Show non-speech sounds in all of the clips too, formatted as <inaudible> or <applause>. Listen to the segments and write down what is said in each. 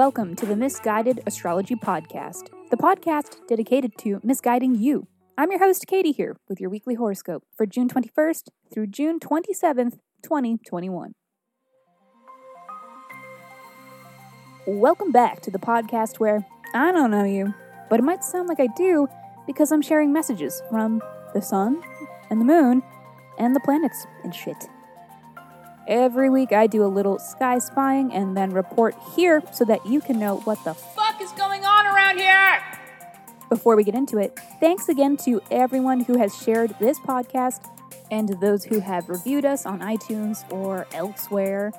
welcome to the Miss Guided Astrology Podcast, the podcast dedicated to misguiding you. I'm your host, Katie, here with your weekly horoscope for June 21st through June 27th, 2021. Welcome back to the podcast where I don't know you, but it might sound like I do because I'm sharing messages from the sun and the moon and the planets and shit. Every week I do a little sky spying and then report here so that you can know what the fuck is going on around here. Before we get into it, thanks again to everyone who has shared this podcast and those who have reviewed us on iTunes or elsewhere.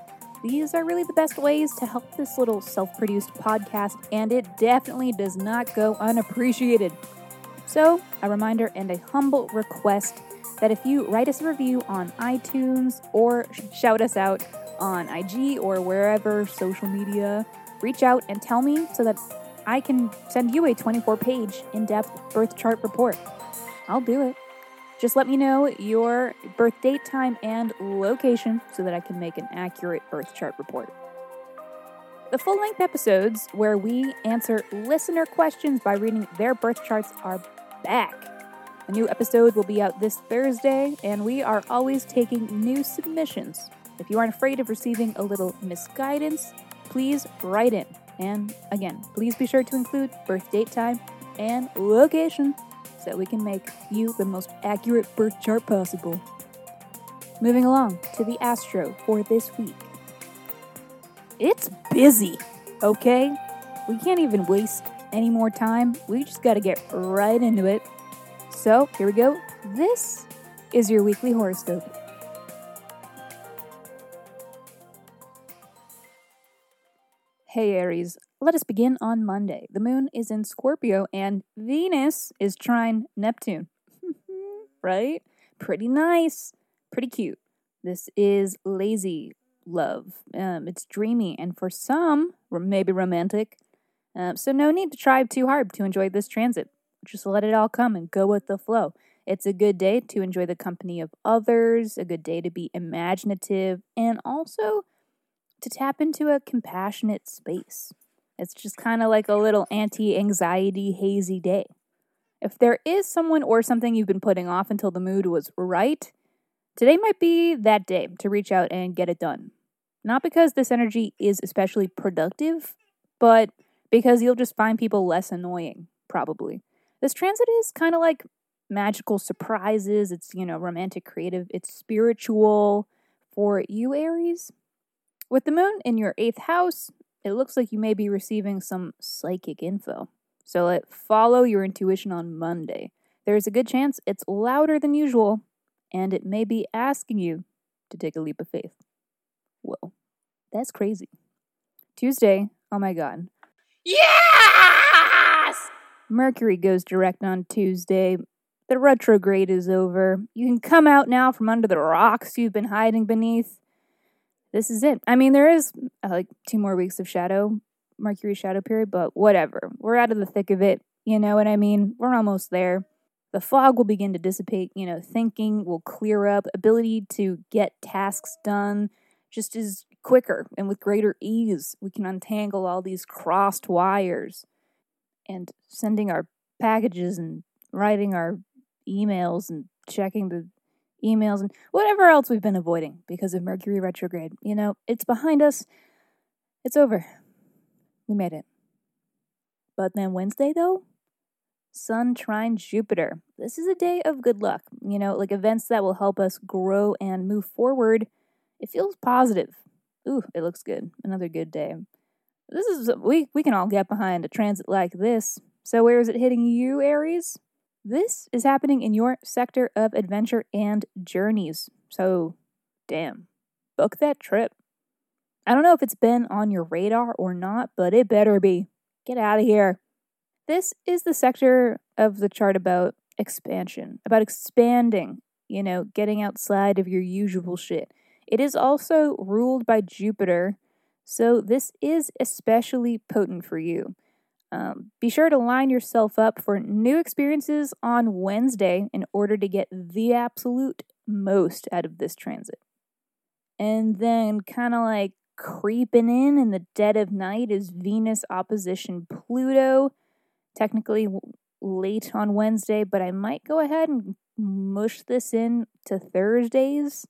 These are really the best ways to help this little self produced podcast, and it definitely does not go unappreciated. So, a reminder and a humble request that if you write us a review on iTunes or shout us out on IG or wherever social media, reach out and tell me so that I can send you a 24 page in depth birth chart report. I'll do it. Just let me know your birth date, time, and location so that I can make an accurate birth chart report. The full length episodes where we answer listener questions by reading their birth charts are back. A new episode will be out this Thursday, and we are always taking new submissions. If you aren't afraid of receiving a little misguidance, please write in. And again, please be sure to include birth date time and location so we can make you the most accurate birth chart possible. Moving along to the astro for this week. It's busy, okay? We can't even waste any more time. We just got to get right into it. So, here we go. This is your weekly horoscope. Hey Aries, let us begin on Monday. The moon is in Scorpio and Venus is trine Neptune. <laughs> right? Pretty nice. Pretty cute. This is lazy love. Um, it's dreamy and for some, maybe romantic. Um, so, no need to try too hard to enjoy this transit. Just let it all come and go with the flow. It's a good day to enjoy the company of others, a good day to be imaginative, and also to tap into a compassionate space. It's just kind of like a little anti anxiety, hazy day. If there is someone or something you've been putting off until the mood was right, today might be that day to reach out and get it done. Not because this energy is especially productive, but because you'll just find people less annoying, probably. This transit is kind of like magical surprises. It's, you know, romantic, creative, it's spiritual for you, Aries. With the moon in your eighth house, it looks like you may be receiving some psychic info. So let follow your intuition on Monday. There's a good chance it's louder than usual, and it may be asking you to take a leap of faith. Whoa, that's crazy. Tuesday, oh my god. Yes! Mercury goes direct on Tuesday. The retrograde is over. You can come out now from under the rocks you've been hiding beneath. This is it. I mean, there is uh, like two more weeks of shadow, Mercury shadow period, but whatever. We're out of the thick of it. You know what I mean? We're almost there. The fog will begin to dissipate. You know, thinking will clear up. Ability to get tasks done just is quicker and with greater ease. We can untangle all these crossed wires and sending our packages and writing our emails and checking the emails and whatever else we've been avoiding because of Mercury retrograde. You know, it's behind us. It's over. We made it. But then Wednesday, though, Sun trine Jupiter. This is a day of good luck. You know, like events that will help us grow and move forward. It feels positive. Ooh, it looks good. Another good day this is we we can all get behind a transit like this. So where is it hitting you, Aries? This is happening in your sector of adventure and journeys. So, damn, book that trip. I don't know if it's been on your radar or not, but it better be. Get out of here. This is the sector of the chart about expansion, about expanding, you know, getting outside of your usual shit. It is also ruled by Jupiter, so, this is especially potent for you. Um, be sure to line yourself up for new experiences on Wednesday in order to get the absolute most out of this transit. And then, kind of like creeping in in the dead of night is Venus opposition Pluto. Technically late on Wednesday, but I might go ahead and mush this in to Thursday's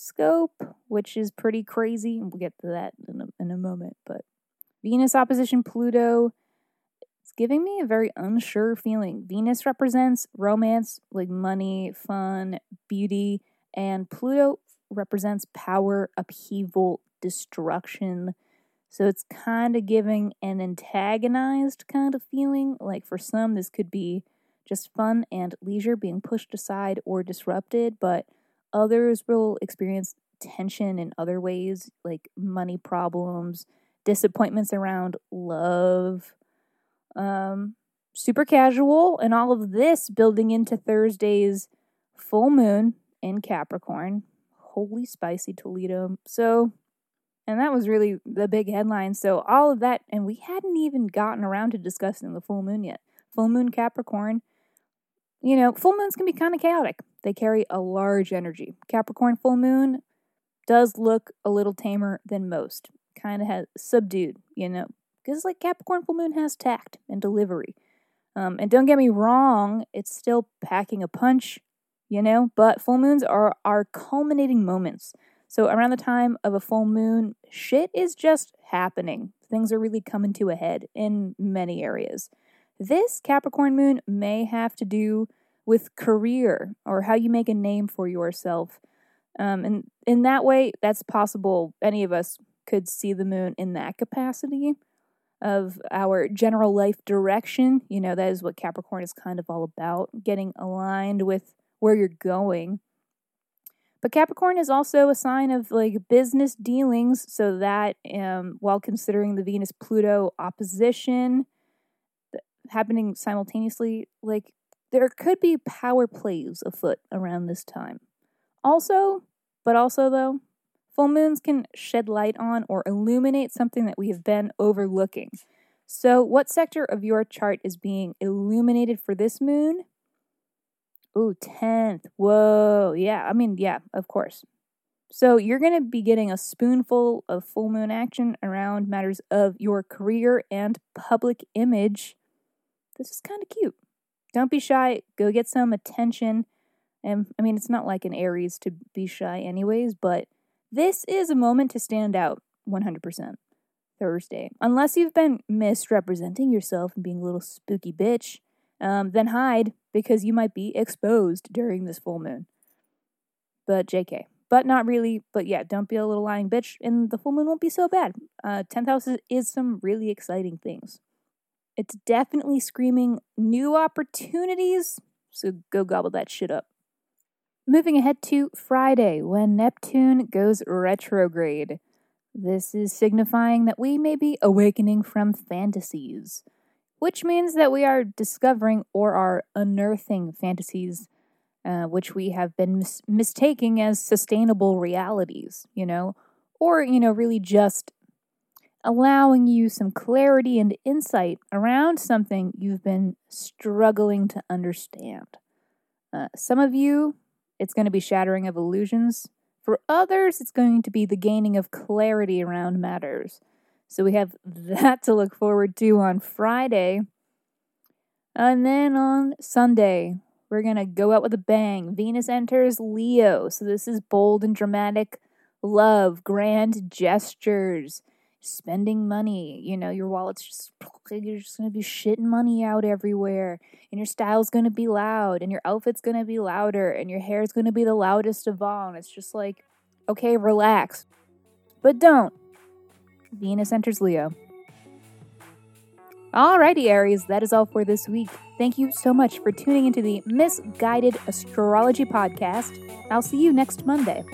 scope, which is pretty crazy. And We'll get to that in a, in a moment. But Venus opposition Pluto is giving me a very unsure feeling. Venus represents romance, like money, fun, beauty, and Pluto represents power, upheaval, destruction. So it's kind of giving an antagonized kind of feeling. Like for some, this could be just fun and leisure being pushed aside or disrupted, but others will experience tension in other ways, like money problems, disappointments around love. Um, super casual, and all of this building into Thursday's full moon in Capricorn. Holy spicy Toledo. So, and that was really the big headline. So, all of that, and we hadn't even gotten around to discussing the full moon yet. Full moon Capricorn. You know, full moons can be kind of chaotic. They carry a large energy. Capricorn full moon does look a little tamer than most. Kind of has subdued, you know, because like Capricorn full moon has tact and delivery. Um, and don't get me wrong, it's still packing a punch, you know, but full moons are our culminating moments. So around the time of a full moon, shit is just happening. Things are really coming to a head in many areas. This Capricorn moon may have to do with career or how you make a name for yourself. Um, and in that way, that's possible. Any of us could see the moon in that capacity of our general life direction. You know, that is what Capricorn is kind of all about getting aligned with where you're going. But Capricorn is also a sign of like business dealings, so that um, while considering the Venus Pluto opposition happening simultaneously, like there could be power plays afoot around this time. Also, but also though, full moons can shed light on or illuminate something that we have been overlooking. So, what sector of your chart is being illuminated for this moon? Ooh, 10th. Whoa. Yeah, I mean, yeah, of course. So you're going to be getting a spoonful of full moon action around matters of your career and public image. This is kind of cute. Don't be shy. Go get some attention. And I mean, it's not like an Aries to be shy, anyways, but this is a moment to stand out 100%. Thursday. Unless you've been misrepresenting yourself and being a little spooky bitch, um, then hide because you might be exposed during this full moon. But JK. But not really. But yeah, don't be a little lying bitch, and the full moon won't be so bad. Uh, 10th house is, is some really exciting things. It's definitely screaming new opportunities, so go gobble that shit up. Moving ahead to Friday, when Neptune goes retrograde. This is signifying that we may be awakening from fantasies which means that we are discovering or are unearthing fantasies uh, which we have been mis- mistaking as sustainable realities, you know, or, you know, really just allowing you some clarity and insight around something you've been struggling to understand. Uh, some of you, it's going to be shattering of illusions. For others, it's going to be the gaining of clarity around matters. So we have <laughs> that to look forward to on Friday. And then on Sunday, we're going to go out with a bang. Venus enters Leo. So this is bold and dramatic love, grand gestures, spending money. You know, your wallet's just, <sniffs> you're just to be shitting money out everywhere. And your style's to be loud. And your outfit's to be louder. And your hair's to be the loudest of all. And it's just like, okay, relax. But don't. Venus enters Leo. Alrighty, Aries, that is all for this week. Thank you so much for tuning into the Miss Guided Astrology Podcast. I'll see you next Monday.